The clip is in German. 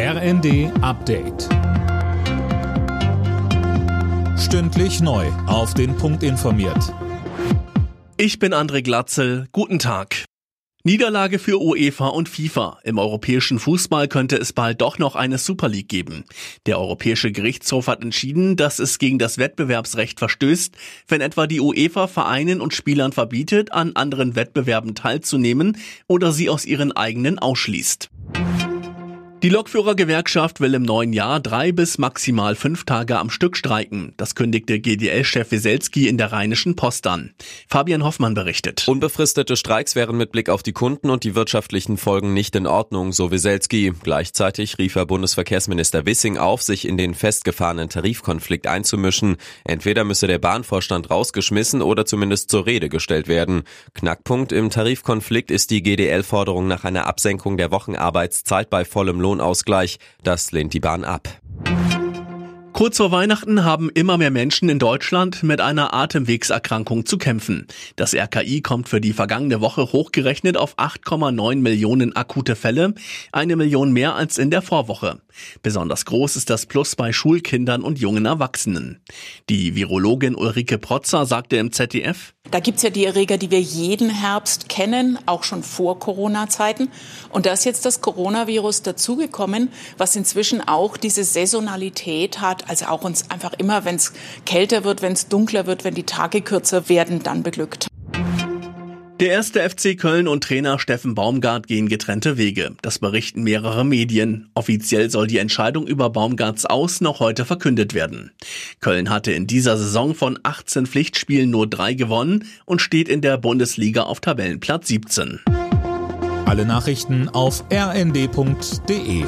RND Update. Stündlich neu. Auf den Punkt informiert. Ich bin André Glatzel. Guten Tag. Niederlage für UEFA und FIFA. Im europäischen Fußball könnte es bald doch noch eine Super League geben. Der Europäische Gerichtshof hat entschieden, dass es gegen das Wettbewerbsrecht verstößt, wenn etwa die UEFA Vereinen und Spielern verbietet, an anderen Wettbewerben teilzunehmen oder sie aus ihren eigenen ausschließt. Die Lokführergewerkschaft will im neuen Jahr drei bis maximal fünf Tage am Stück streiken. Das kündigte GDL-Chef Wieselski in der Rheinischen Post an. Fabian Hoffmann berichtet. Unbefristete Streiks wären mit Blick auf die Kunden und die wirtschaftlichen Folgen nicht in Ordnung, so Wieselski. Gleichzeitig rief er Bundesverkehrsminister Wissing auf, sich in den festgefahrenen Tarifkonflikt einzumischen. Entweder müsse der Bahnvorstand rausgeschmissen oder zumindest zur Rede gestellt werden. Knackpunkt im Tarifkonflikt ist die GDL-Forderung nach einer Absenkung der Wochenarbeitszeit bei vollem Lohn Lohnausgleich. Das lehnt die Bahn ab. Kurz vor Weihnachten haben immer mehr Menschen in Deutschland mit einer Atemwegserkrankung zu kämpfen. Das RKI kommt für die vergangene Woche hochgerechnet auf 8,9 Millionen akute Fälle, eine Million mehr als in der Vorwoche. Besonders groß ist das Plus bei Schulkindern und jungen Erwachsenen. Die Virologin Ulrike Protzer sagte im ZDF, da gibt's ja die Erreger, die wir jeden Herbst kennen, auch schon vor Corona-Zeiten. Und da ist jetzt das Coronavirus dazugekommen, was inzwischen auch diese Saisonalität hat, also auch uns einfach immer, wenn es kälter wird, wenn es dunkler wird, wenn die Tage kürzer werden, dann beglückt. Der erste FC Köln und Trainer Steffen Baumgart gehen getrennte Wege. Das berichten mehrere Medien. Offiziell soll die Entscheidung über Baumgarts Aus noch heute verkündet werden. Köln hatte in dieser Saison von 18 Pflichtspielen nur drei gewonnen und steht in der Bundesliga auf Tabellenplatz 17. Alle Nachrichten auf rnd.de